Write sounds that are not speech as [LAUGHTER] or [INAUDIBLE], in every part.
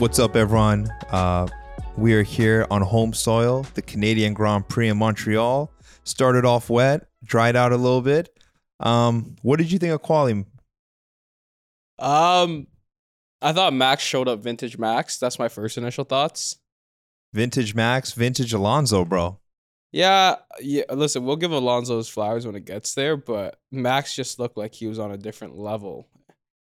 What's up, everyone? Uh, we are here on home soil. The Canadian Grand Prix in Montreal started off wet, dried out a little bit. Um, what did you think of quali? Um, I thought Max showed up vintage Max. That's my first initial thoughts. Vintage Max, vintage Alonso, bro. Yeah, yeah. Listen, we'll give Alonso his flowers when it gets there, but Max just looked like he was on a different level.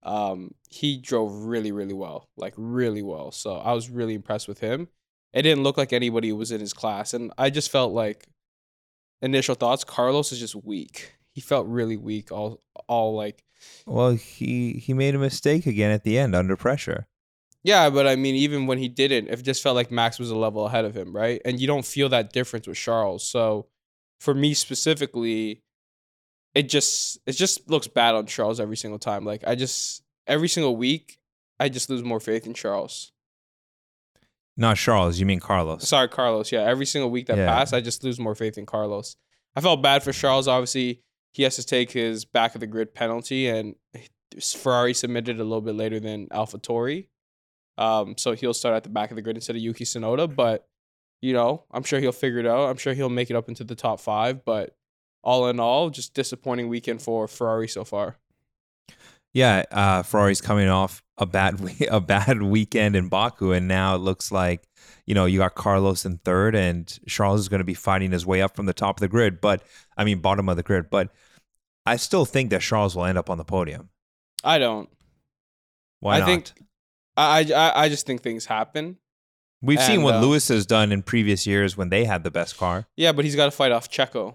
Um, he drove really, really well, like really well. So I was really impressed with him. It didn't look like anybody was in his class, and I just felt like initial thoughts. Carlos is just weak. He felt really weak. All, all like Well, he he made a mistake again at the end under pressure. Yeah, but I mean, even when he didn't, it just felt like Max was a level ahead of him, right? And you don't feel that difference with Charles. So, for me specifically, it just it just looks bad on Charles every single time. Like I just every single week, I just lose more faith in Charles. Not Charles, you mean Carlos. Sorry, Carlos. Yeah, every single week that Yeah. passed, I just lose more faith in Carlos. I felt bad for Charles. Obviously, he has to take his back of the grid penalty, and Ferrari submitted a little bit later than AlphaTauri. Um, so he'll start at the back of the grid instead of Yuki Tsunoda. But you know, I'm sure he'll figure it out. I'm sure he'll make it up into the top five. But all in all, just disappointing weekend for Ferrari so far. Yeah, uh, Ferrari's coming off a bad [LAUGHS] we- a bad weekend in Baku, and now it looks like you know you got Carlos in third, and Charles is going to be fighting his way up from the top of the grid. But I mean, bottom of the grid. But I still think that Charles will end up on the podium. I don't. Why I not? think I, I I just think things happen. We've seen what uh, Lewis has done in previous years when they had the best car. Yeah, but he's got to fight off Checo.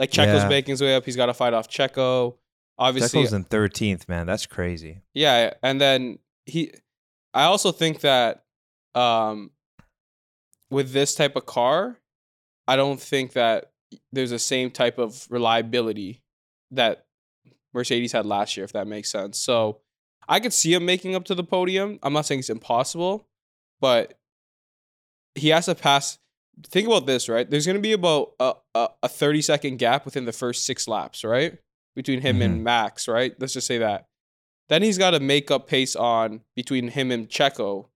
Like Checo's Yeah. making his way up, he's got to fight off Checo. Obviously, Checo's in thirteenth, man. That's crazy. yeah, and then he. I also think that, um, with this type of car, I don't think that there's the same type of reliability that Mercedes had last year, if that makes sense. So I could see him making up to the podium. I'm not saying it's impossible, but he has to pass. Think about this, right? There's going to be about a, a, a 30 second gap within the first six laps, right? Between him and Max, right? Let's just say that. Then he's got to make up pace on between him and Checo,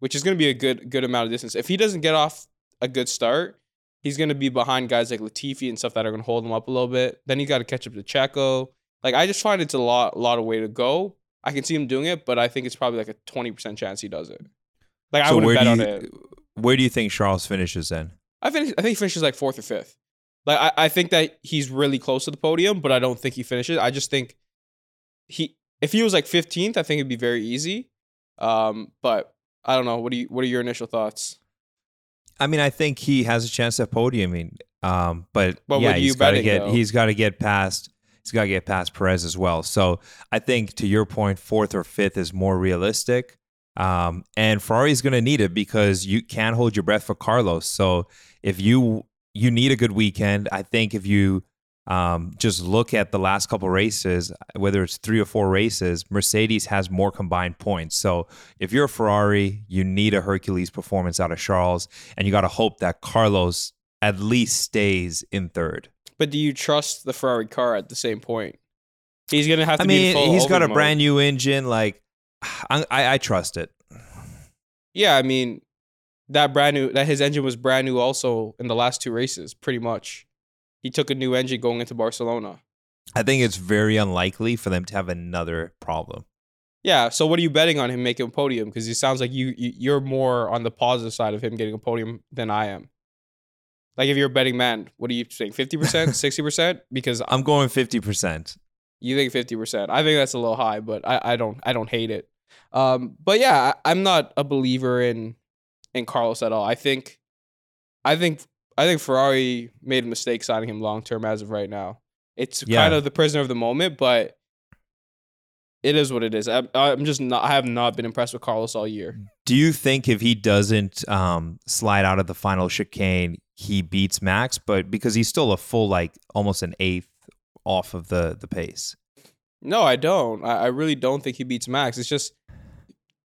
which is going to be a good good amount of distance. If he doesn't get off a good start, he's going to be behind guys like Latifi and stuff that are going to hold him up a little bit. Then he got to catch up to Checo. Like I just find it's a lot lot of way to go. I can see him doing it, but I think it's probably like a twenty percent chance he does it. Like I wouldn't bet do on it. Where do you think Charles finishes then? I think I think he finishes like fourth or fifth. Like I, I think that he's really close to the podium, but I don't think he finishes. I just think he if he was like fifteenth, I think it'd be very easy. Um, but I don't know. What do you what are your initial thoughts? I mean, I think he has a chance at podiuming. Um, but But yeah, you he's got to get though? he's got to get past he's got to get past Perez as well. So I think to your point, fourth or fifth is more realistic. Um, and Ferrari's going to need it because you can't hold your breath for Carlos. So if you you need a good weekend, I think if you um, just look at the last couple races, whether it's three or four races, Mercedes has more combined points. So if you're a Ferrari, you need a Hercules performance out of Charles, and you got to hope that Carlos at least stays in third. But do you trust the Ferrari car at the same point? He's gonna have to I mean, he's got a overload. brand new engine. Like, I, I, trust it. Yeah, I mean, that brand new that his engine was brand new also in the last two races, pretty much. He took a new engine going into Barcelona. I think it's very unlikely for them to have another problem. Yeah, so what are you betting on him making a podium? Because it sounds like you, you you're more on the positive side of him getting a podium than I am. Like if you're a betting man, what are you saying? Fifty percent, [LAUGHS] sixty percent? Because I'm going fifty percent. you think fifty percent. I think that's a little high, but I, I don't I don't hate it. Um, but yeah, I, I'm not a believer in in Carlos at all. I think I think I think Ferrari made a mistake signing him long term as of right now. It's Yeah. kind of the prisoner of the moment, but it is what it is. I'm, I'm just not. I have not been impressed with Carlos all year. Do you think if he doesn't um, slide out of the final chicane, he beats Max? But because he's still a full, like almost an eighth off of the the pace. No, I don't. I, I really don't think he beats Max. It's just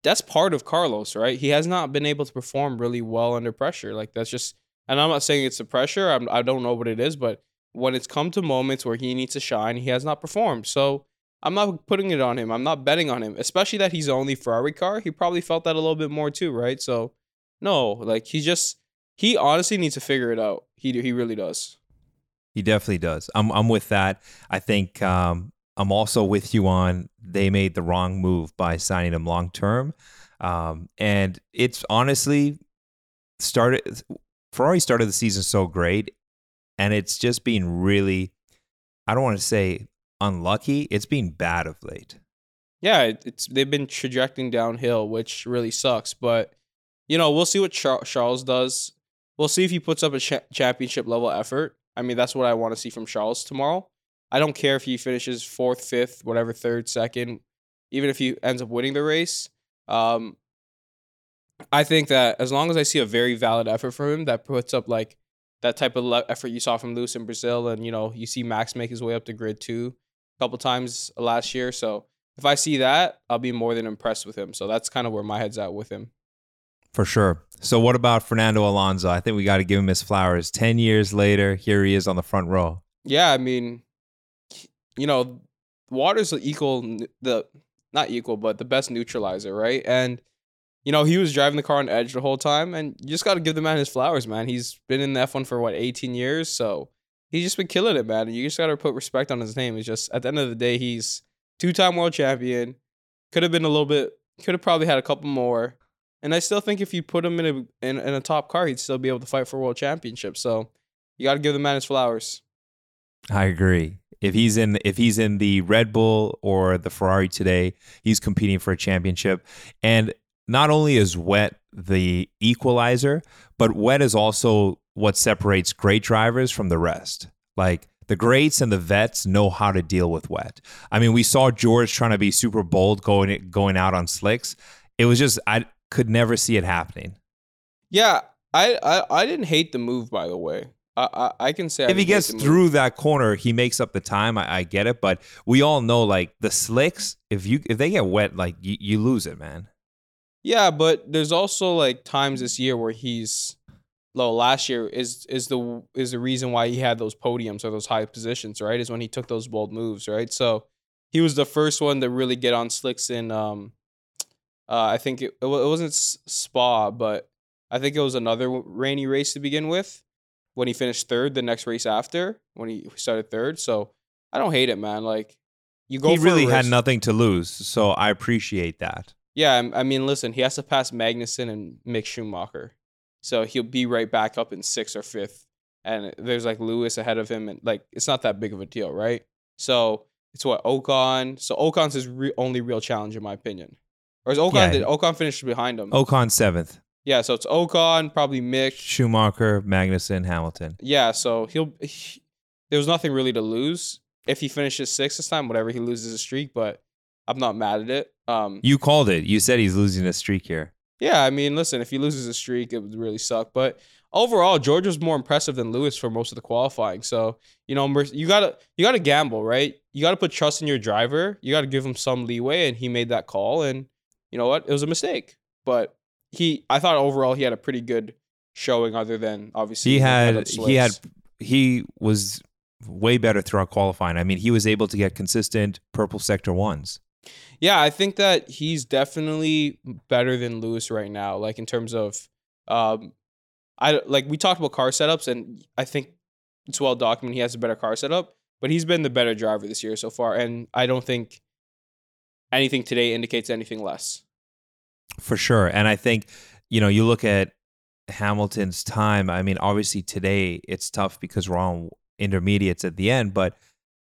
that's part of Carlos, right? He has not been able to perform really well under pressure. Like that's just, and I'm not saying it's the pressure. I'm, I don't know what it is, but when it's come to moments where he needs to shine, he has not performed. So I'm not putting it on him. I'm not betting on him, especially that he's only Ferrari car. He probably felt that a little bit more too, right? So, no, like he just he honestly needs to figure it out. He he really does. He definitely does. I'm I'm with that. I think um, I'm also with you on they made the wrong move by signing him long term, um, and it's honestly started. Ferrari started the season so great, and it's just been really. I don't want to say unlucky. It's been bad of late. Yeah, it's they've been trajecting downhill, which really sucks. But you know, we'll see what Charles does. We'll see if he puts up a cha- championship level effort. I mean, that's what I want to see from Charles tomorrow. I don't care if he finishes fourth, fifth, whatever, third, second, even if he ends up winning the race. Um, I think that as long as I see a very valid effort from him that puts up like that type of le- effort you saw from Lewis in Brazil, and you know you see Max make his way up to grid two a couple times last year. So if I see that, I'll be more than impressed with him. So that's kind of where my head's at with him. For sure. So what about Fernando Alonso? I think we got to give him his flowers. Ten years later, here he is on the front row. Yeah, I mean, you know, water's the equal the not equal, but the best neutralizer, right? And you know, he was driving the car on edge the whole time, and you just got to give the man his flowers, man. He's been in the F1 for what 18 years, so he's just been killing it, man. And you just got to put respect on his name. It's just at the end of the day, he's two-time world champion. Could have been a little bit. Could have probably had a couple more. And I still think if you put him in a in, in a top car, he'd still be able to fight for world championship. So you got to give the man his flowers. I agree. If he's in if he's in the Red Bull or the Ferrari today, he's competing for a championship. And not only is wet the equalizer, but wet is also what separates great drivers from the rest. Like the greats and the vets know how to deal with wet. I mean, we saw George trying to be super bold going going out on slicks. It was just I could never see it happening. Yeah, I I, I didn't hate the move by the way. I, I, can say if he gets through that corner, he makes up the time. I, I, get it, but we all know like the slicks. If you if they get wet, like you, you lose it, man. Yeah, but there's also like times this year where he's low. Last year is is the is the reason why he had those podiums or those high positions, right? Is when he took those bold moves, right? So he was the first one to really get on slicks in. Um, uh, I think it it wasn't Spa, but I think it was another rainy race to begin with. When he finished third, the next race after when he started third, so I don't hate it, man. Like you go. He really had nothing to lose, so I appreciate that. Yeah, I mean, listen, he has to pass Magnussen and Mick Schumacher, so he'll be right back up in sixth or fifth, and there's like Lewis ahead of him, and like it's not that big of a deal, right? So it's what Ocon. So Ocon's his re- only real challenge, in my opinion. Or is Ocon yeah. did Ocon finish behind him? Ocon seventh. Yeah, so it's Ocon, probably Mick, Schumacher, Magnussen, Hamilton. Yeah, so he'll. He, there was nothing really to lose if he finishes sixth this time. Whatever, he loses a streak, but I'm not mad at it. Um, you called it. You said he's losing a streak here. Yeah, I mean, listen, if he loses a streak, it would really suck. But overall, George was more impressive than Lewis for most of the qualifying. So you know, you gotta you gotta gamble, right? You gotta put trust in your driver. You gotta give him some leeway, and he made that call. And you know what? It was a mistake, but he. I thought overall he had a pretty good showing. Other than obviously he had he had he was way better throughout qualifying. I mean, he was able to get consistent purple sector ones. Yeah, I think that he's definitely better than Lewis right now. Like in terms of, um, I like we talked about car setups, and I think it's well documented he has a better car setup. But he's been the better driver this year so far, and I don't think anything today indicates anything less. For sure, and I think you know you look at Hamilton's time. I mean, obviously today it's tough because we're on intermediates at the end, but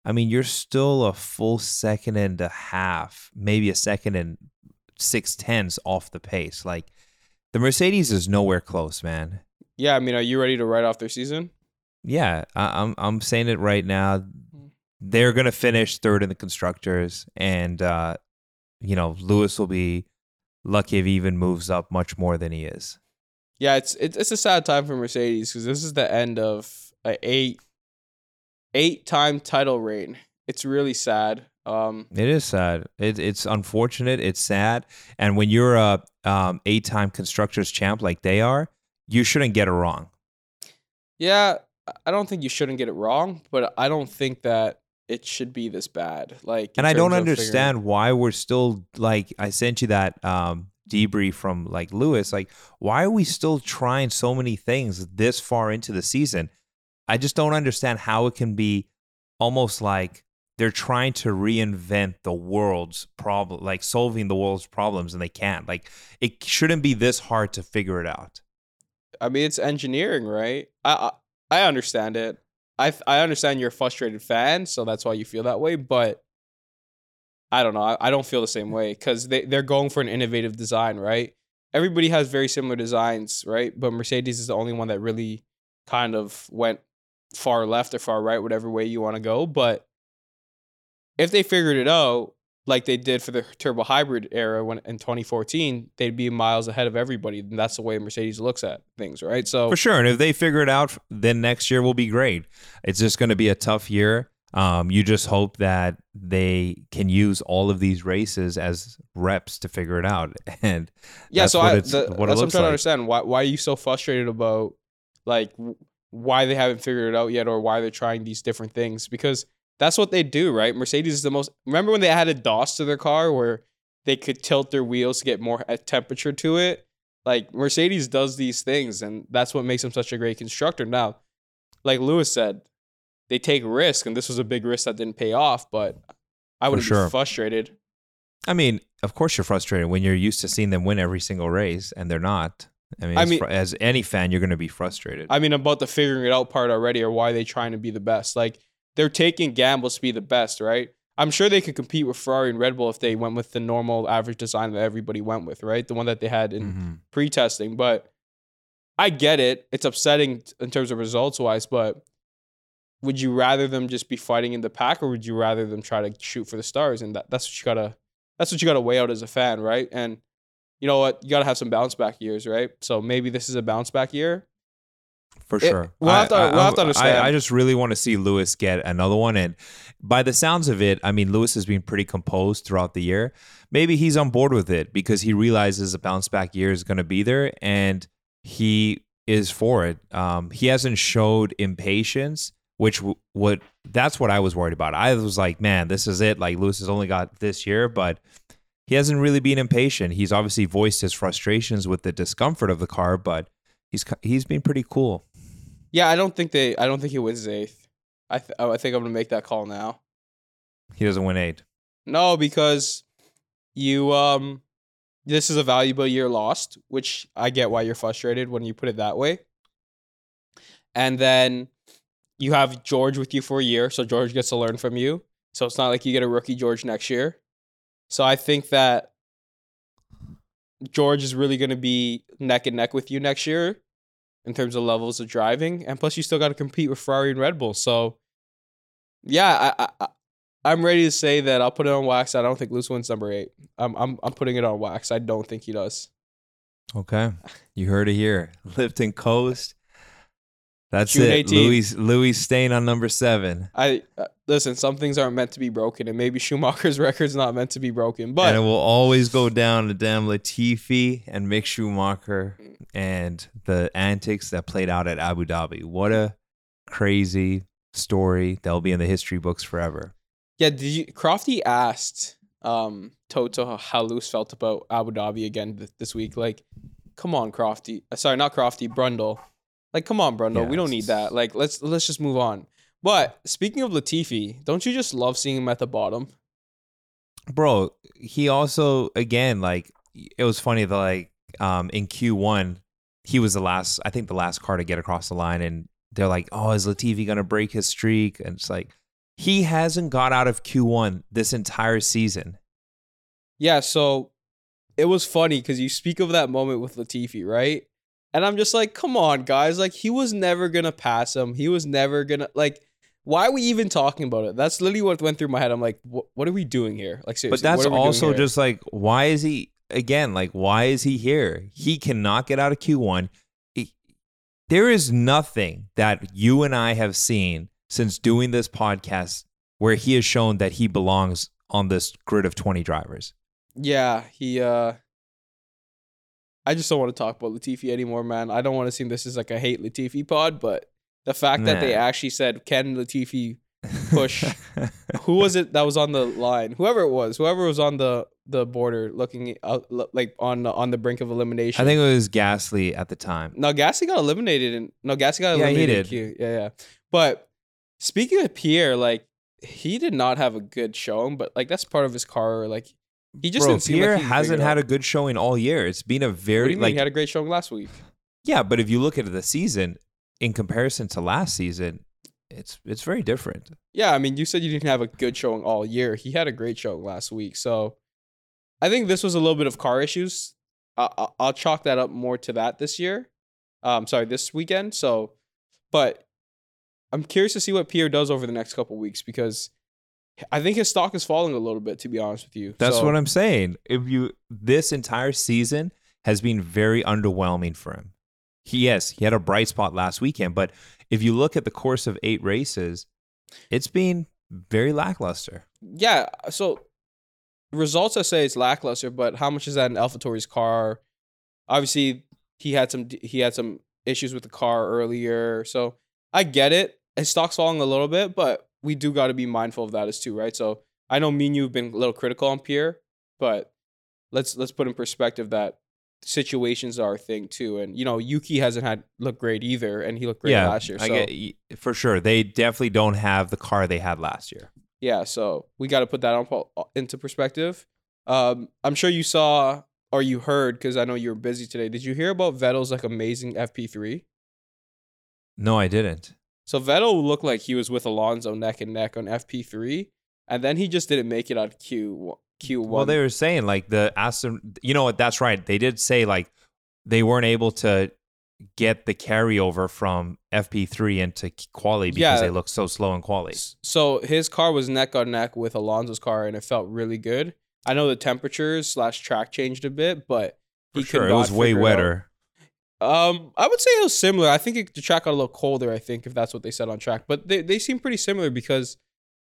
I mean, you're still a full second and a half, maybe a second and six tenths off the pace. Like the Mercedes is nowhere close, man. Yeah, I mean, are you ready to write off their season? Yeah, I, am I'm saying it right now. Hmm. They're gonna finish third in the constructors, and uh, you know Lewis will be lucky if he even moves up much more than he is. Yeah, it's it's, it's a sad time for Mercedes because this is the end of a eight eight time title reign. It's really sad. Um, it is sad. It, it's unfortunate. It's sad. And when you're a um, eight time constructors champ like they are, you shouldn't get it wrong. Yeah, I don't think you shouldn't get it wrong, but I don't think that it should be this bad. Like, and I don't figuring- understand why we're still like I sent you that um debrief from like Lewis. Like, why are we still trying so many things this far into the season? I just don't understand how it can be almost like they're trying to reinvent the world's problem, like solving the world's problems, and they can't. Like, it shouldn't be this hard to figure it out. I mean, it's engineering, right? I I, I understand it. I th- I understand you're a frustrated fan, so that's why you feel that way. But I don't know. I, I don't feel the same mm. way because they they're going for an innovative design, right? Everybody has very similar designs, right? But Mercedes is the only one that really kind of went far left or far right, whatever way you want to go. But if they figured it out like they did for the turbo hybrid era when in 2014, they'd be miles ahead of everybody. And that's the way Mercedes looks at things, right? So For sure. And if they figure it out, then next year will be great. It's just going to be a tough year. Um, you just hope that they can use all of these races as reps to figure it out. [LAUGHS] And yeah, so what I, the, what that's what I'm trying to understand. Why why are you so frustrated about like why they haven't figured it out yet, or why they're trying these different things? Because that's what they do, right? Mercedes is the most. Remember when they added DAS to their car, where they could tilt their wheels to get more uh, temperature to it? Like Mercedes does these things, and that's what makes them such a great constructor. Now, like Lewis said, they take risk, and this was a big risk that didn't pay off. But I would sure. be frustrated. I mean, of course, you're frustrated when you're used to seeing them win every single race and they're not. I mean, I as, mean- fr- as any fan, you're going to be frustrated. I mean, about the figuring it out part already, or why they trying to be the best. Like they're taking gambles to be the best, right? I'm sure they could compete with Ferrari and Red Bull if they went with the normal average design that everybody went with, right? The one that they had in Mhm. pre-testing. But I get it; it's upsetting in terms of results wise. But would you rather them just be fighting in the pack, or would you rather them try to shoot for the stars? And that, that's what you gotta that's what you gotta weigh out as a fan, right? And you know what? You gotta have some bounce back years, right? So maybe this is a bounce back year. For It- sure. we'll have to- we'll have to I- understand. I, I just really want to see Lewis get another one. And by the sounds of it, I mean, Lewis has been pretty composed throughout the year. Maybe he's on board with it because he realizes a bounce back year is going to be there and he is for it. Um, he hasn't showed impatience, which w- would that's what I was worried about. I was like, man, this is it. Like Lewis has only got this year, but he hasn't really been impatient. He's obviously voiced his frustrations with the discomfort of the car, but he's he's been pretty cool. Yeah, I don't think they. I don't think he wins his eighth. I th- I think I'm gonna make that call now. He doesn't win eight. No, because you um, this is a valuable year lost, which I get why you're frustrated when you put it that way. And then you have George with you for a year, so George gets to learn from you. So it's not like you get a rookie George next year. So I think that George is really going to be neck and neck with you next year in terms of levels of driving, and plus you still got to compete with Ferrari and Red Bull. So yeah, I, I, I'm ready to say that I'll put it on wax. I don't think Lewis wins number eight. I'm I'm I'm putting it on wax. I don't think he does. Okay, you heard it here. Lipton Coast. That's June it. 18th. Lewis Lewis staying on number seven, I uh, listen. Some things aren't meant to be broken, and maybe Schumacher's [LAUGHS] record's not meant to be broken. and it will always go down to damn Latifi and Mick Schumacher and the antics that played out at Abu Dhabi. What a crazy story that'll be in the history books forever. yeah, did you? Crofty asked um Toto how Lewis felt about Abu Dhabi again th- this week. Like, come on, Crofty. Uh, sorry, not Crofty. Brundle. Like, come on, Brundle. we don't need that. Like, let's let's just move on. But speaking of Latifi, don't you just love seeing him at the bottom? bro he also again like it was funny that like um in q1 he was the last i think the last car to get across the line and they're like oh is latifi gonna break his streak and it's like he hasn't got out of q1 this entire season Yeah, so it was funny because you speak of that moment with Latifi, right? And I'm just like, come on, guys. Like, he was never going to pass him. He was never going to, like, why are we even talking about it? That's literally what went through my head. I'm like, what, are we doing here? Like, seriously. but that's what are we doing also just like why is he again like why is he here he cannot get out of q1 He- there is nothing that you and i have seen since doing this podcast where he has shown that he belongs on this grid of 20 drivers Yeah, he, uh, I just don't want to talk about Latifi anymore, man. I don't want to seem this is like a hate Latifi pod, but the fact that they actually said, can Latifi [LAUGHS] push. Who was it that was on the line? Whoever it was, whoever was on the the border, looking uh, out, like on the, on the brink of elimination. I think it was Gasly at the time. no, Gasly got eliminated, and no, Gasly got Yeah, he eliminated. in did. Yeah, yeah. But speaking of Pierre, like he did not have a good showing, but like that's part of his car. Like he just Bro, Pierre like hasn't had a good showing all year. It's been a very like he had a great showing last week. yeah, but if you look at the season in comparison to last season, it's it's very different. Yeah, I mean, you said you didn't have a good showing all year. He had a great showing last week. So I think this was a little bit of car issues. I, I, I'll chalk that up more to that this year. Um, sorry, this weekend. So, but I'm curious to see what Pierre does over the next couple weeks because I think his stock is falling a little bit. To be honest with you, That's So, what I'm saying. If you this entire season has been very underwhelming for him. He yes, he had a bright spot last weekend, but if you look at the course of eight races, it's been very lackluster. Yeah. So results I say it's lackluster, but how much is that in AlphaTauri's car? Obviously, he had some he had some issues with the car earlier, so I get it. His stock's falling a little bit, but we do got to be mindful of that as too, right? So I know me and you've been a little critical on Pierre, but let's let's put in perspective that situations are a thing too, and you know Yuki hasn't had looked great either, and he looked great yeah, last year. So I get for sure. They definitely don't have the car they had last year. Yeah, so we got to put that on into perspective. Um, I'm sure you saw or you heard because I know you were busy today. Did you hear about Vettel's like amazing FP3? No, I didn't. So Vettel looked like he was with Alonso neck and neck on FP3, and then he just didn't make it on Q Q1. Well, they were saying like the Aston. You know what? That's right. They did say like they weren't able to get the carryover from FP3 into quali because Yeah. they look so slow in quali. So his car was neck on neck with Alonso's car, and it felt really good. I know the temperatures slash track changed a bit, but For he could sure, it was way figure it out. wetter. Um, I would say it was similar. I think it, the track got a little colder. I think if that's what they said on track, but they they seem pretty similar because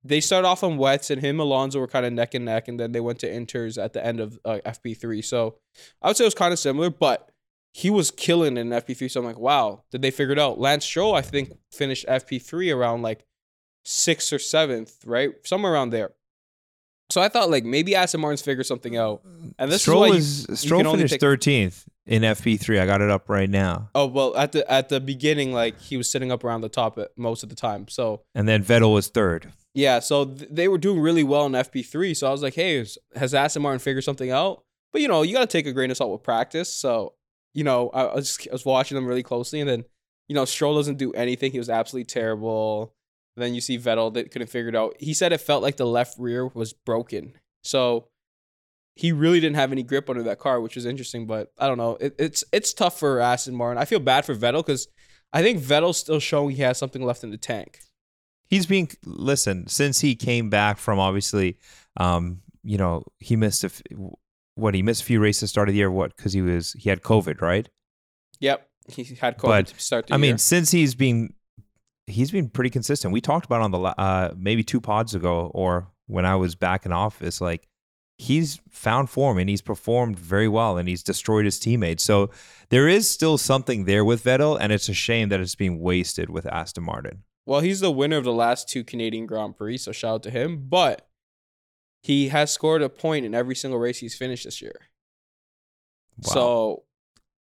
they start off on wets and him Alonso were kind of neck and neck, and then they went to inters at the end of uh, FP three. So I would say it was kind of similar, but he was killing in FP three. So I'm like, wow, did they figure it out? Lance Stroll, I think, finished FP three around like sixth or seventh, right, somewhere around there. So I thought like maybe Aston Martin's figured something out, and this Stroll is why you, Stroll only finished pick- thirteenth in FP3. I got it up right now, Oh well, at the at the beginning, like he was sitting up around the top at most of the time. So and then Vettel was third. yeah, so th- they were doing really well in FP three. So I was like, hey, is- has Aston Martin figured something out? But you know, you got to take a grain of salt with practice. So you know, I, I was I was watching them really closely, and then you know, Stroll doesn't do anything. He was absolutely terrible. Then you see Vettel that couldn't figure it out. He said it felt like the left rear was broken. So he really didn't have any grip under that car, which was interesting. But I don't know. It, it's it's tough for Aston Martin. I feel bad for Vettel because I think Vettel's still showing he has something left in the tank. He's being listen since he came back from obviously, um, you know, he missed a f- what he missed a few races start of the year. What because he was he had COVID, right? Yep, he had COVID But, to start the I year. mean, since he's been he's been pretty consistent. We talked about on the uh, maybe two pods ago, or when I was back in office, like he's found form and he's performed very well, and he's destroyed his teammates. So there is still something there with Vettel, and it's a shame that it's being wasted with Aston Martin. Well, he's the winner of the last two Canadian Grand Prix, so shout out to him. But he has scored a point in every single race he's finished this year. Wow. So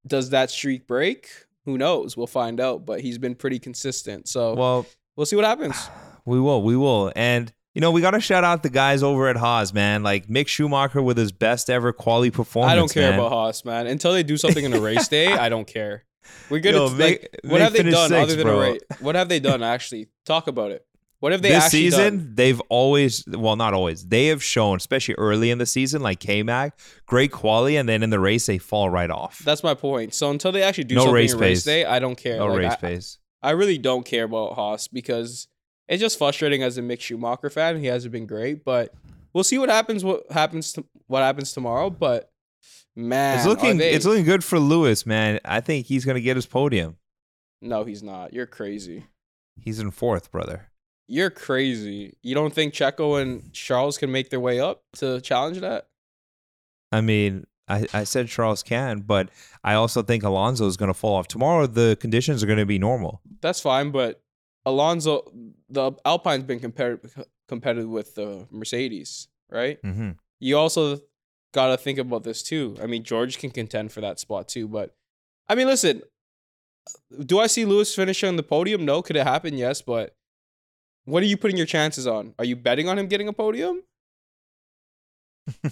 does that streak break? Who knows? We'll find out. But he's been pretty consistent. So well, we'll see what happens. [SIGHS] we will, we will, and. You know, we got to shout out the guys over at Haas, man. Like Mick Schumacher with his best ever quality performance. I don't care man. about Haas, man. Until they do something in a race day, [LAUGHS] I don't care. We're [LAUGHS] good. Yo, at, Mick- like, what Mick have they done sixth, other than bro. a race? What have they done actually? Talk about it. What have they this actually season, done? they've always, well, not always, they have shown, especially early in the season, like K Mag, great quality, and then in the race, they fall right off. That's my point. So until they actually do No something race race day, I don't care. no Like, race I, pace. I really don't care about Haas because it's just frustrating as a Mick Schumacher fan. He hasn't been great, but we'll see what happens. What happens? To, what happens tomorrow? But man, It's looking, they- it's looking good for Lewis, man. I think he's gonna get his podium. no, he's not. You're crazy. He's in fourth, brother. You're crazy. You don't think Checo and Charles can make their way up to challenge that? I mean, I, I said Charles can, but I also think Alonso is gonna fall off tomorrow. The conditions are gonna be normal. That's fine, but Alonso, the Alpine's been compared competitive with the Mercedes, right? hmm You also got to think about this too. I mean, George can contend for that spot too, but I mean, listen, do I see Lewis finishing on the podium? No. Could it happen? Yes, but what are you putting your chances on? Are you betting on him getting a podium? [LAUGHS]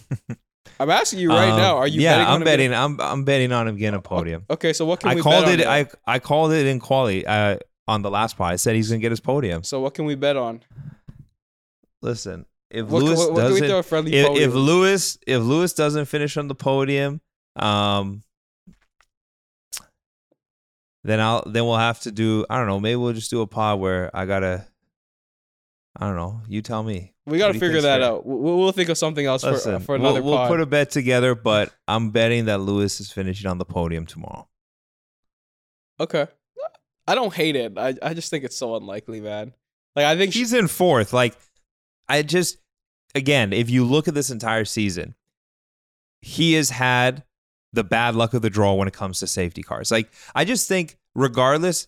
I'm asking you right Um, now. Are you? yeah, betting on I'm him betting. Getting, I'm I'm betting on him getting a podium. okay, so what can I we called bet it. on? I? I called it in quali uh, on the last pod. I said he's gonna get his podium. so what can we bet on? Listen, if What, Lewis what, what can we doesn't, throw a if, if Lewis if Lewis doesn't finish on the podium, um, then I'll then we'll have to do. I don't know. Maybe we'll just do a pod where I gotta. I don't know. You tell me. we got to figure that fair? out. We'll, we'll think of something else for, Listen, for another we'll, we'll put a bet together, but I'm betting that Lewis is finishing on the podium tomorrow. Okay. I don't hate it. I, I just think it's so unlikely, man. Like I think He's in fourth. Like, I just, again, if you look at this entire season, he has had the bad luck of the draw when it comes to safety cars. Like, I just think, regardless,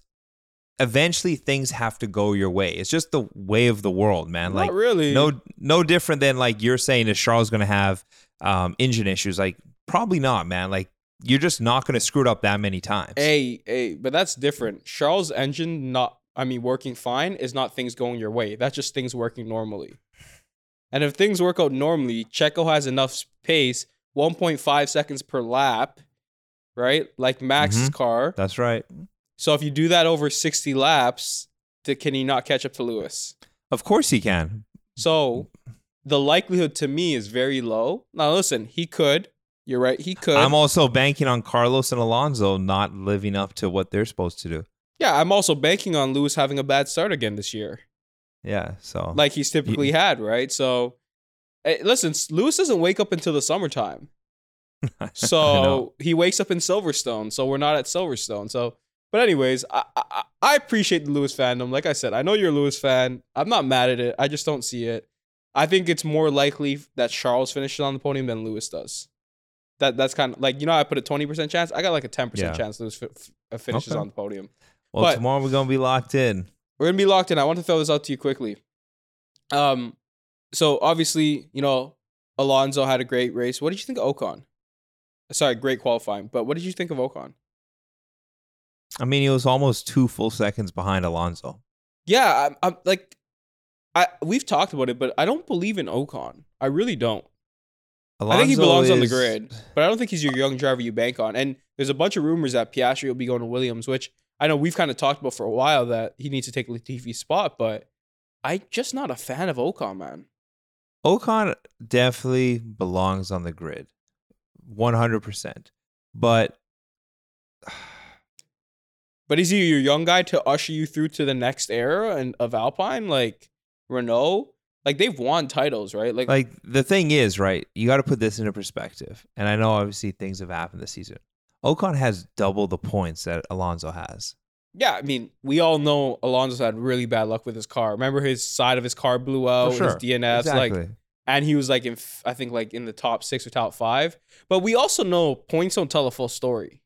eventually things have to go your way. It's just the way of the world, man. not Like, really. no, no different than like you're saying is Charles going to have um, engine issues. Like, probably not, man. Like, you're just not going to screw it up that many times. Hey, hey, but that's different. Charles' engine not I mean working fine is not things going your way. That's just things working normally. And if things work out normally, Checo has enough pace, 1.5 seconds per lap, right? Like Max's Mhm. car. That's right. So if you do that over 60 laps, can he not catch up to Lewis? Of course he can. So the likelihood to me is very low. Now listen, he could. You're right. He could. I'm also banking on Carlos and Alonso not living up to what they're supposed to do. yeah, I'm also banking on Lewis having a bad start again this year, Yeah. So like he's typically had, right? So, eh, listen, Lewis doesn't wake up until the summertime. [LAUGHS] So he wakes up in Silverstone. So we're not at Silverstone. So, but anyways, I, I I appreciate the Lewis fandom. Like I said, I know you're a Lewis fan. I'm not mad at it. I just don't see it. I think it's more likely that Charles finishes on the podium than Lewis does. That that's kind of like you know I put a twenty percent chance. I got like a ten Yeah. percent chance Lewis fi- f- finishes Okay. on the podium. well, but- tomorrow we're gonna be locked in. We're gonna be locked in. I want to throw this out to you quickly. Um, so obviously you know Alonso had a great race. What did you think of Ocon? Sorry, great qualifying. But what did you think of Ocon? I mean, he was almost two full seconds behind Alonso. Yeah, I'm, I'm like, I we've talked about it, but I don't believe in Ocon. I really don't. Alonso I think he belongs on the grid, but I don't think he's your young driver you bank on. And there's a bunch of rumors that Piastri will be going to Williams, which I know we've kind of talked about for a while that he needs to take Latifi's spot, but I just not a fan of Ocon, man. Ocon definitely belongs on the grid, one hundred percent. But But is he your young guy to usher you through to the next era and of Alpine, like Renault? Like they've won titles, right? Like, like the thing is, right? You got to put this into perspective. And I know obviously things have happened this season. Ocon has double the points that Alonso has. yeah, I mean, we all know Alonso's had really bad luck with his car. Remember his side of his car blew out, sure. his DNFs, like and he was like in I think like in the top six or top five. But we also know points don't tell a full story.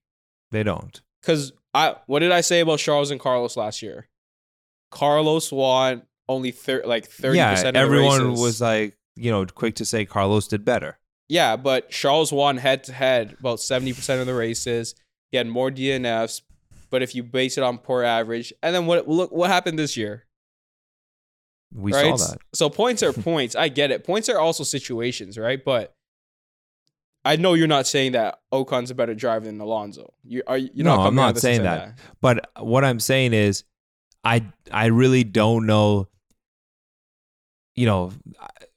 they don't. Because I what did I say about Charles and Carlos last year? Carlos won only thir- like thirty yeah, percent. everyone of the races. was like, you know, quick to say Carlos did better. yeah, but Charles won head to head about seventy percent of the races. He had more DNFs, but if you base it on poor average, and then what look what happened this year? We right? saw that. So points are [LAUGHS] points. I get it. Points are also situations, right? But I know you're not saying that Ocon's a better driver than Alonso. You are you're No, not I'm not out of this and saying that. But what I'm saying is, I I really don't know. You know,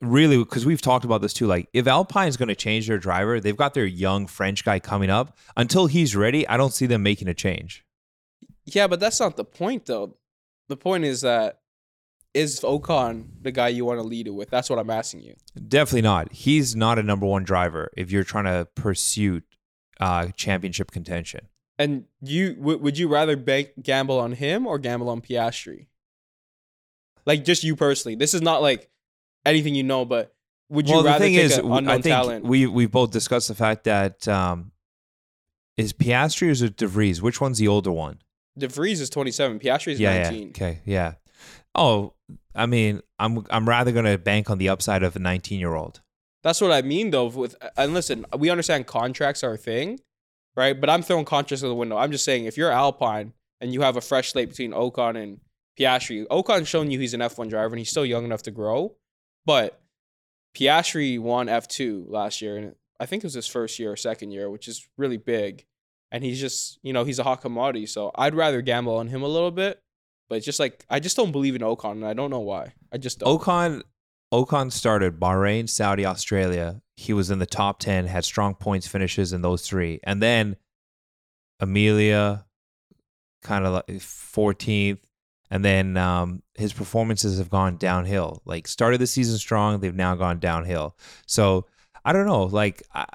really, because we've talked about this too. Like, if Alpine's going to change their driver, they've got their young French guy coming up. Until he's ready, I don't see them making a change. Yeah, but that's not the point though. The point is that is Ocon the guy you want to lead it with? That's what I'm asking you. Definitely not. He's not a number one driver if you're trying to pursue uh, championship contention. And you w- would you rather bank gamble on him or gamble on Piastri? Like just you personally. This is not like anything you know, but would you well, the rather thing take is, w- unknown I think talent? we we both discussed the fact that um, is Piastri or is it De Vries? Which one's the older one? De Vries is 27. Piastri is yeah, 19. yeah. Okay, yeah. Oh, I mean, I'm I'm rather gonna bank on the upside of a 19 year old. That's what I mean though. With uh, and listen, we understand contracts are a thing, right? But I'm throwing contracts out the window. I'm just saying if you're Alpine and you have a fresh slate between Ocon and Piastri, Ocon's shown you he's an F1 driver and he's still young enough to grow. But Piastri won F2 last year, and I think it was his first year or second year, which is really big. And he's just, you know, he's a hot commodity. So I'd rather gamble on him a little bit. But it's just like I just don't believe in Ocon, and I don't know why. I just don't. Ocon Ocon started Bahrain, Saudi, Australia. He was in the top 10, had strong points finishes in those three. And then Imola, kind of like 14th. And then um, his performances have gone downhill. Like, started the season strong, they've now gone downhill. So I don't know. Like, I,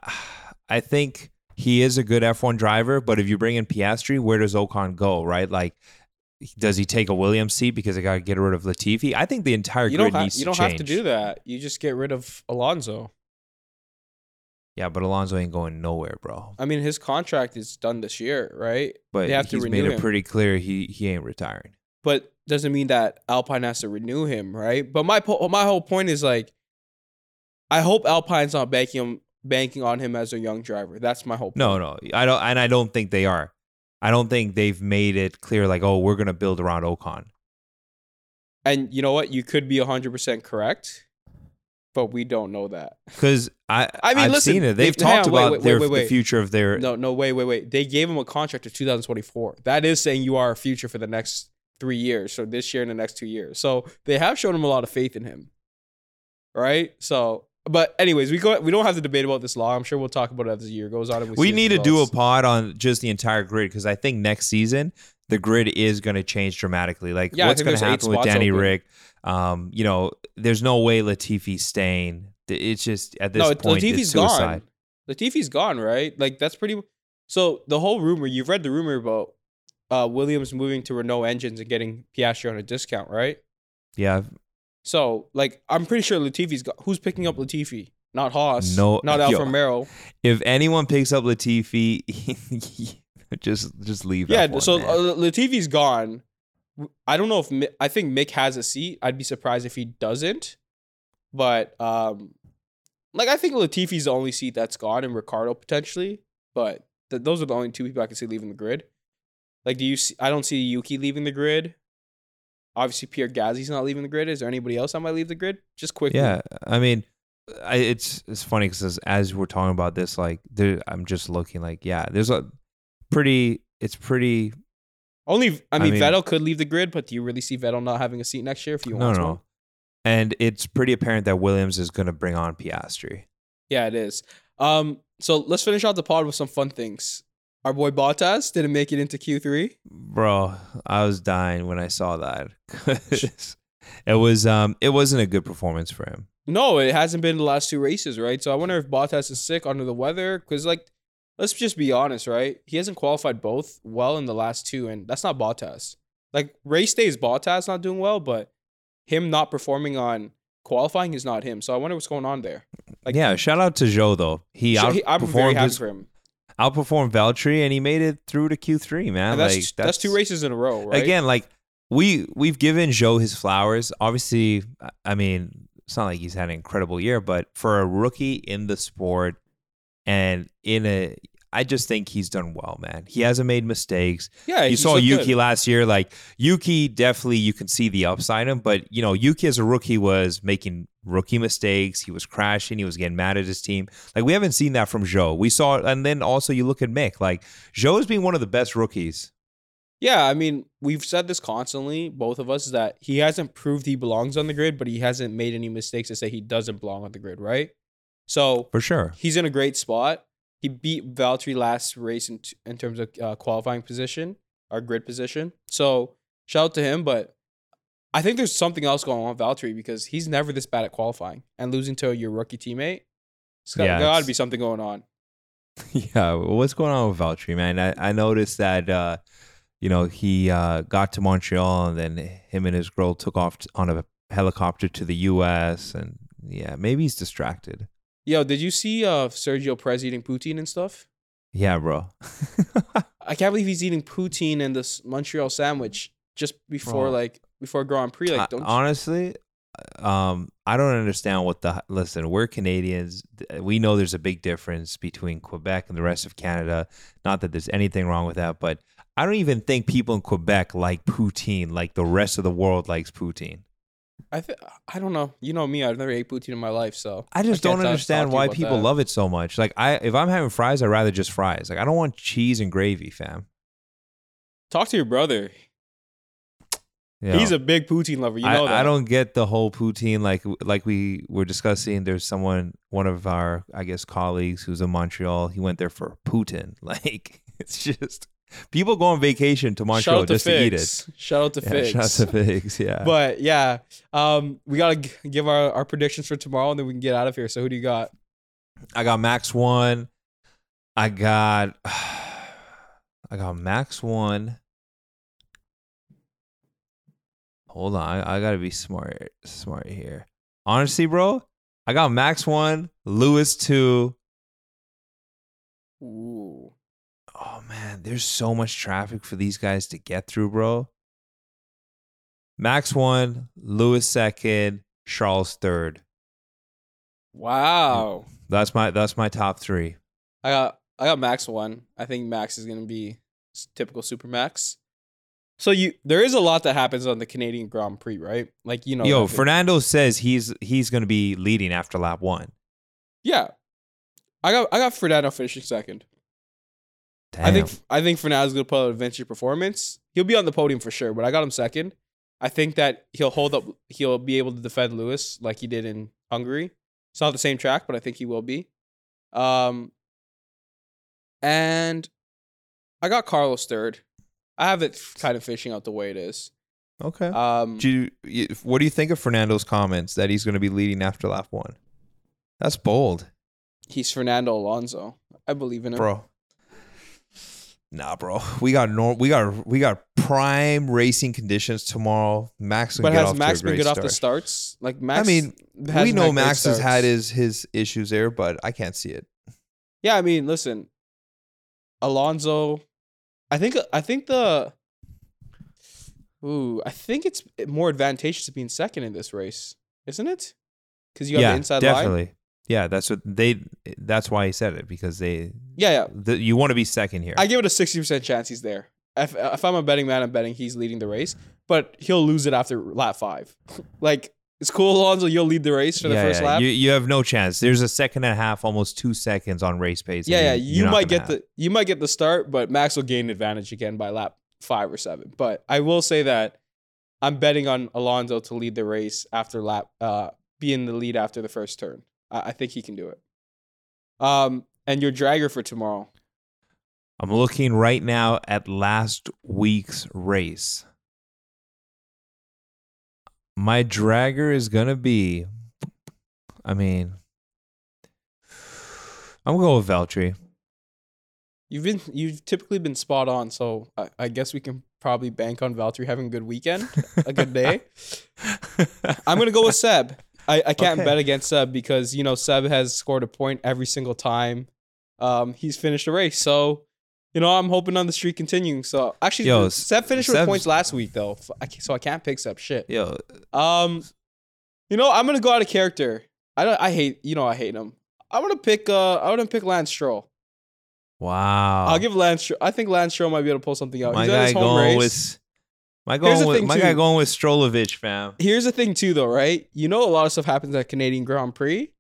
I think he is a good F1 driver, but if you bring in Piastri, where does Ocon go, right? Like, does he take a Williams seat because they got to get rid of Latifi? I think the entire you grid don't, ha- needs you don't to have to do that. You just get rid of Alonso. Yeah, but Alonso ain't going nowhere, bro. I mean, his contract is done this year, right? But They have to he's renew made it him. pretty clear he he ain't retiring. But doesn't mean that Alpine has to renew him, right? But my po- my whole point is like, I hope Alpine's not banking him, banking on him as a young driver. That's my whole. Point. No, no, I don't, and I don't think they are. I don't think they've made it clear like, oh, we're gonna build around Ocon. And you know what? You could be hundred percent correct, but we don't know that. Because I, I mean, I've listen, seen it. They've they- hang talked on, about wait, their wait, wait. the future of their. No, no, wait, wait, wait. They gave him a contract to 2024. That is saying you are a future for the next three years. So this year and the next two years. So they have shown him a lot of faith in him. Right? So but anyways, we go we don't have to debate about this law. I'm sure we'll talk about it as the year goes on. and we see need to do a pod on just the entire grid because I think next season the grid is going to change dramatically. Like Yeah, what's going to happen with Danny open. Rick? Um, you know, there's no way Latifi's staying. It's just at this no, point, Latifi's it's suicide. gone. Latifi's gone, right? Like that's pretty. So the whole rumor you've read the rumor about uh, Williams moving to Renault engines and getting Piastri on a discount, right? Yeah, So like I'm pretty sure Latifi's got. Who's picking up Latifi? Not Haas. No- not. Alfa Romeo. if anyone picks up Latifi, [LAUGHS] just just leave. Yeah. F1, so uh, Latifi's gone. I don't know if I think Mick has a seat. I'd be surprised if he doesn't. But um, like I think Latifi's the only seat that's gone, and Ricciardo potentially. But th- those are the only two people I can see leaving the grid. Like, do you? See, I don't see Yuki leaving the grid. Obviously, Pierre Gasly's not leaving the grid. Is there anybody else that might leave the grid? Just quickly. Yeah, I mean, I, it's it's funny because as, as we're talking about this, like, there, I'm just looking like, yeah, there's a pretty, it's pretty. Only, I I mean, mean- Vettel could leave the grid, but do you really see Vettel not having a seat next year if you want No, no, one? and it's pretty apparent that Williams is going to bring on Piastri. Yeah, it is. Um, so let's finish out the pod with some fun things. Our boy Bottas didn't make it into Q three. Bro, I was dying when I saw that. [LAUGHS] it was um, it wasn't a good performance for him. No, it hasn't been the last two races, right? So I wonder if Bottas is sick under the weather. Because like, let's just be honest, right? He hasn't qualified both well in the last two, and that's not Bottas. Like race day is Bottas not doing well, but him not performing on qualifying is not him. So I wonder what's going on there. Like- yeah, shout out to Zhou though. He So he- I'm very outperformed happy his, for him. Outperformed Valtteri, and he made it through to Q three. Man, that's, like that's two races in a row, right? again like we we've given Zhou his flowers obviously i mean it's not like he's had an incredible year but for a rookie in the sport and in a i just think he's done well man he hasn't made mistakes yeah. you saw yuki good. last year like yuki definitely you can see the upside in him but you know yuki as a rookie was making rookie mistakes he was crashing he was getting mad at his team like we haven't seen that from Zhou we saw and then also you look at mick like Zhou has been one of the best rookies Yeah, I mean, we've said this constantly, both of us, is that he hasn't proved he belongs on the grid, but he hasn't made any mistakes to say he doesn't belong on the grid, right? So for sure he's in a great spot. He beat Valtteri last race in, t- in terms of uh, qualifying position, our grid position. So shout out to him, but I think there's something else going on with Valtteri because he's never this bad at qualifying and losing to your rookie teammate. It's got, Yeah, got to be something going on. [LAUGHS] Yeah, what's going on with Valtteri, man? I, I noticed that uh, you know he uh, got to Montreal and then him and his girl took off t- on a helicopter to the U.S. and yeah, maybe he's distracted. Yo, did you see uh, Sergio Perez eating poutine and stuff? Yeah, bro. [LAUGHS] I can't believe he's eating poutine and this Montreal sandwich just before Bro. like before Grand Prix. Like, don't you- honestly, um, I don't understand what the listen. We're Canadians. We know there's a big difference between Quebec and the rest of Canada. Not that there's anything wrong with that, but I don't even think people in Quebec like poutine like the rest of the world likes poutine. I th- I don't know. You know me. I've never ate poutine in my life, so I just can't don't understand talk to you why people that. love it so much. Like I, if I'm having fries, I'd rather just fries. Like I don't want cheese and gravy, fam. Talk to your brother. Know? He's a big poutine lover. You know I, that. I don't get the whole poutine like like we were discussing. There's someone, one of our I guess colleagues who's in Montreal. He went there for poutine. [LAUGHS] Like it's just people go on vacation to Montreal to just to eat it. Shout out to Yeah, Figs. shout out to Figs. Yeah. But yeah, um, we gotta g- give our, our predictions for tomorrow, and then we can get out of here. So who do you got? I got Max one. I got [SIGHS] I got Max one. Hold on, I, I gotta be smart smart here. Honestly, bro, I got Max one, Lewis two. Ooh, Oh man, there's so much traffic for these guys to get through, bro. Max one, Lewis second, Charles third. wow. That's my that's my top three. I got I got Max one. I think Max is gonna be typical Super Max. So you there is a lot that happens on the Canadian Grand Prix, right? Like you know, Yo, Fernando says he's he's gonna be leading after lap one. yeah. I got I got Fernando finishing second. Damn. I think I think Fernando's gonna put out a vintage performance. He'll be on the podium for sure, but I got him second. I think that he'll hold up. He'll be able to defend Lewis like he did in Hungary. It's not the same track, but I think he will be. Um, and I got Carlos third. I have it kind of fishing out the way it is. Okay. Um, Do you- what do you think of Fernando's comments that he's going to be leading after lap one? That's bold, he's Fernando Alonso. I believe in him. bro. Nah, bro. We got nor- we got we got prime racing conditions tomorrow. Max, can But get has off Max been good off the starts? Like Max. I mean, we know Max has had his his issues there, but I can't see it. Yeah, I mean, listen, Alonso. I think I think the. Ooh, I think it's more advantageous to being second in this race, isn't it? Because you have yeah, the inside line. Yeah, that's what they. That's why he said it because they. Yeah, yeah. The, you want to be second here. I give it a sixty percent chance he's there. If if I'm a betting man, I'm betting he's leading the race, but he'll lose it after lap five. [LAUGHS] like it's cool, Alonso. You'll lead the race for the first yeah. lap. You, you have no chance. There's a second and a half, almost two seconds on race pace. yeah, yeah. You might get have- the you might get the start, but Max will gain advantage again by lap five or seven. But I will say that I'm betting on Alonso to lead the race after lap, uh, be in the lead after the first turn. I, I think he can do it. Um, and your dragger for tomorrow. I'm looking right now at last week's race. My dragger is gonna be. I mean, I'm gonna go with Valtteri. You've been you've typically been spot on, so I, I guess we can probably bank on Valtteri having a good weekend, a good day. [LAUGHS] I'm gonna go with Seb. I, I can't Okay. bet against Seb because you know Seb has scored a point every single time. Um, he's finished a race, so you know I'm hoping on the streak continuing. So actually, Yo, Seb finished with points last week though, F- I ca- so I can't pick Seb shit. Yo, Um, you know I'm gonna go out of character. I don't. I hate. You know I hate him. I'm gonna pick. Uh, I'm gonna pick Lance Stroll. wow. I'll give Lance. I think Lance Stroll might be able to pull something out. my He's guy his home going race. with. My going with my guy going with Strolovich, fam. Here's the thing too, though, right? You know, a lot of stuff happens at Canadian Grand Prix.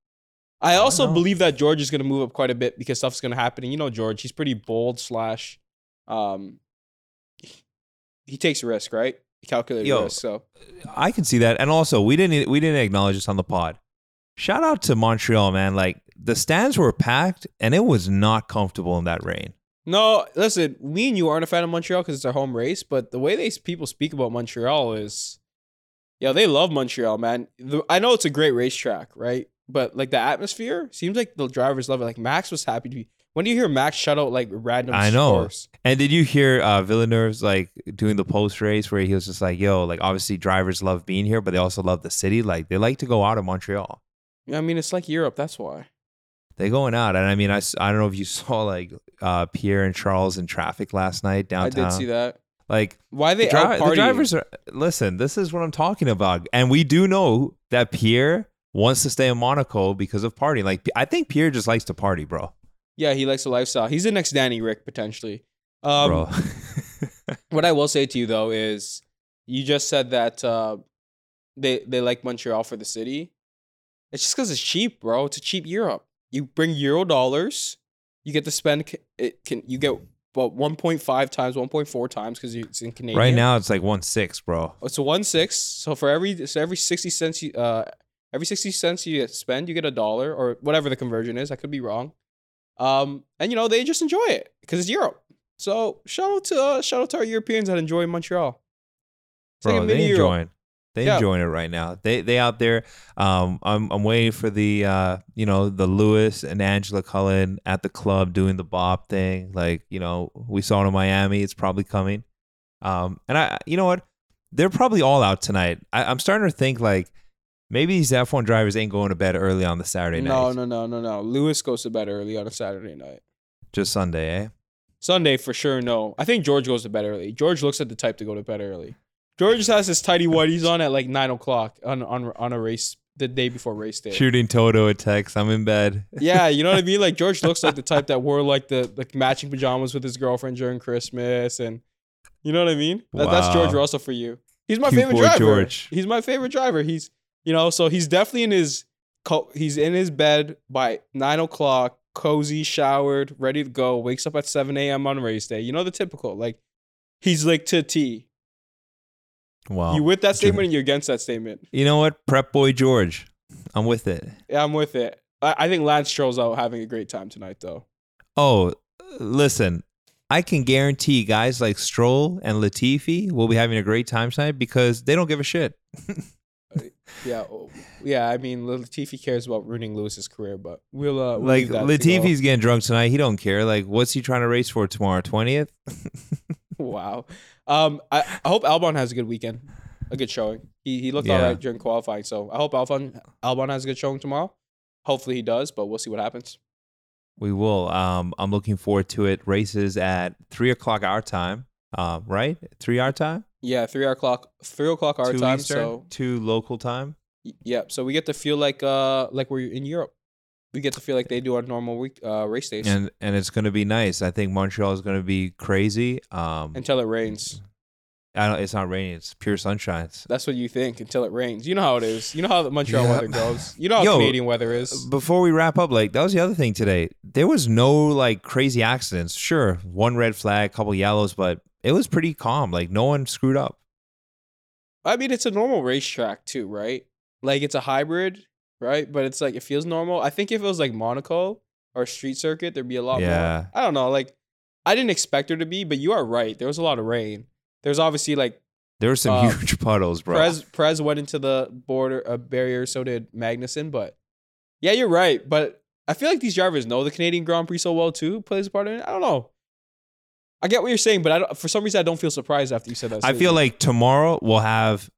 I Oh, I also believe that George is going to move up quite a bit because stuff's going to happen. And you know, George, he's pretty bold slash, um, he takes risk, right? Calculated Yo. risk. So I can see that, and also we didn't we didn't acknowledge this on the pod. Shout out to Montreal, man. Like the stands were packed, and it was not comfortable in that rain. No, listen, me and you aren't a fan of Montreal because it's our home race, but the way they people speak about Montreal is, yeah, they love Montreal, man. The, I know it's a great racetrack, right? But like the atmosphere seems like the drivers love it. Like Max was happy to be. When do you hear Max shout out like random? I know. scores? And did you hear uh, Villeneuve's like doing the post race where he was just like, "Yo, like obviously drivers love being here, but they also love the city. Like they like to go out of Montreal. Yeah, I mean it's like Europe. That's why. They going out, and I mean, I, I don't know if you [LAUGHS] saw like uh, Pierre and Charles in traffic last night downtown. I did see that. Like Why they the, out dri- the drivers are. Listen, this is what I'm talking about, and we do know that Pierre wants to stay in Monaco because of partying. Like I think Pierre just likes to party, bro. Yeah, he likes the lifestyle. He's the next Danny Rick potentially. Um, bro. [LAUGHS] What I will say to you though is, you just said that uh, they they like Montreal for the city. It's just because it's cheap, bro. It's a cheap Europe. You bring euro dollars, you get to spend. It can you get about one point five times, one point four times because it's in Canadian. right now, it's like one six, bro. it's a one six. So for every so every sixty cents you uh every sixty cents you spend, you get a dollar or whatever the conversion is. I could be wrong. Um, and you know they just enjoy it because it's Europe. So shout out to uh, shout out to our Europeans that enjoy Montreal. It's like Bro, mini they Europe. enjoying. They Yeah. enjoying it right now. They they out there. Um, I'm I'm waiting for the uh, you know, the Lewis and Angela Cullen at the club doing the bob thing. Like you know, we saw it in Miami. It's probably coming. Um, and I, you know what? They're probably all out tonight. I, I'm starting to think like maybe these F1 drivers ain't going to bed early on the Saturday night. No, no, no, no, no. Lewis goes to bed early on a Saturday night. Just Sunday, eh? Sunday for sure. No, I think George goes to bed early. George looks at the type to go to bed early. George just has his tidy whities on at like nine o'clock on on on a race the day before race day. Shooting Toto a text. I'm in bed. [LAUGHS] Yeah, you know what I mean. Like George looks like the [LAUGHS] type that wore like the like matching pajamas with his girlfriend during Christmas, and you know what I mean. That, That's George Russell for you. He's my Cute favorite driver. George. He's my favorite driver. He's you know so he's definitely in his he's in his bed by nine o'clock, cozy, showered, ready to go. Wakes up at seven a.m. on race day. You know the typical like he's like to T. Wow. you with that statement? and You're against that statement. You know what? Prep boy George. I'm with it. Yeah, I'm with it. I, I think Lance Stroll's out having a great time tonight though. Oh, listen, I can guarantee guys like Stroll and Latifi will be having a great time tonight because they don't give a shit. Yeah, oh, yeah. I mean, Latifi cares about ruining Lewis's career, but we'll uh, we'll like leave that to go. Latifi's getting drunk tonight. He don't care. Like, what's he trying to race for tomorrow? Twentieth. [LAUGHS] Wow. Um, I, I hope Albon has a good weekend, a good showing. He he looked Yeah. all right during qualifying, so I hope Albon Albon has a good showing tomorrow. Hopefully he does, but we'll see what happens. We will. Um, I'm looking forward to it. Races at three o'clock our time. Uh, right? Three our time. Yeah, three o'clock, three o'clock our two time. Eastern, So two local time. y- yeah, so we get to feel like uh like we're in Europe. We get to feel like they do on normal week uh race days and and it's gonna be nice. I think Montreal is gonna be crazy. Um, until it rains. I don't, it's not raining. It's pure sunshine. That's what you think until it rains. You know how it is. You know how the Montreal Yeah. weather goes. You know how [LAUGHS] Yo, Canadian weather is. Before we wrap up, like that was the other thing today. There was no like crazy accidents. Sure, one red flag, couple yellows, but it was pretty calm. Like no one screwed up. I mean, it's a normal racetrack too, right? Like it's a hybrid, right? But it's like it feels normal. I think if it was like Monaco or street circuit, there'd be a lot Yeah. more. I don't know. Like I didn't expect there to be, but you are right. There was a lot of rain. There's obviously like There were some Uh, huge [LAUGHS] puddles, bro. Prez Prez went into the border uh, barrier, so did Magnussen. But yeah, you're right. But I feel like these drivers know the Canadian Grand Prix so well too. Plays a part in it. I don't know. I get what you're saying, but I don't, for some reason I don't feel surprised after you said that. I feel like tomorrow we'll have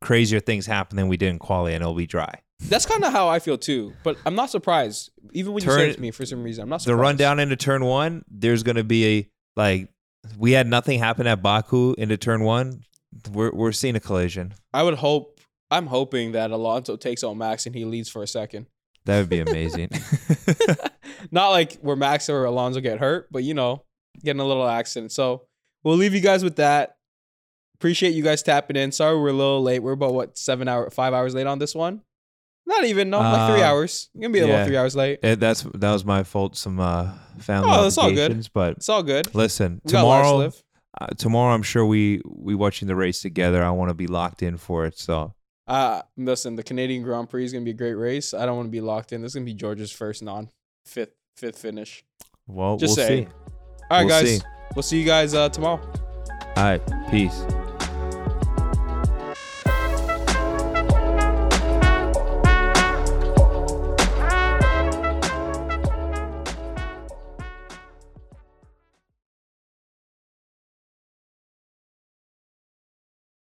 crazier things happen than we did in quali, and it'll be dry. That's kind of how I feel too. But I'm not surprised. Even when you Turn- said it to me for some reason, I'm not surprised. The rundown into turn one, there's gonna be a like we had nothing happen at Baku into turn one. We're we're seeing a collision. I would hope. I'm hoping that Alonso takes on Max and he leads for a second. That would be amazing. [LAUGHS] [LAUGHS] not like where Max or Alonso get hurt, but you know, getting a little accident. So we'll leave you guys with that. Appreciate you guys tapping in. Sorry we're a little late. We're about what seven hour, five hours late on this one. Not even no, like three Uh, hours. You're gonna be about yeah. three hours late. It- that's that was my fault. Some uh, family Oh, that's all good. but It's all good. listen, We got lives to tomorrow, uh, tomorrow I'm sure we we watching the race together. I want to be locked in for it. So Uh, listen, the Canadian Grand Prix is gonna be a great race. I don't want to be locked in. This is gonna be George's first non fifth fifth finish. well, Just we'll see. All right, We'll guys. see. We'll see you guys uh, tomorrow. All right, peace.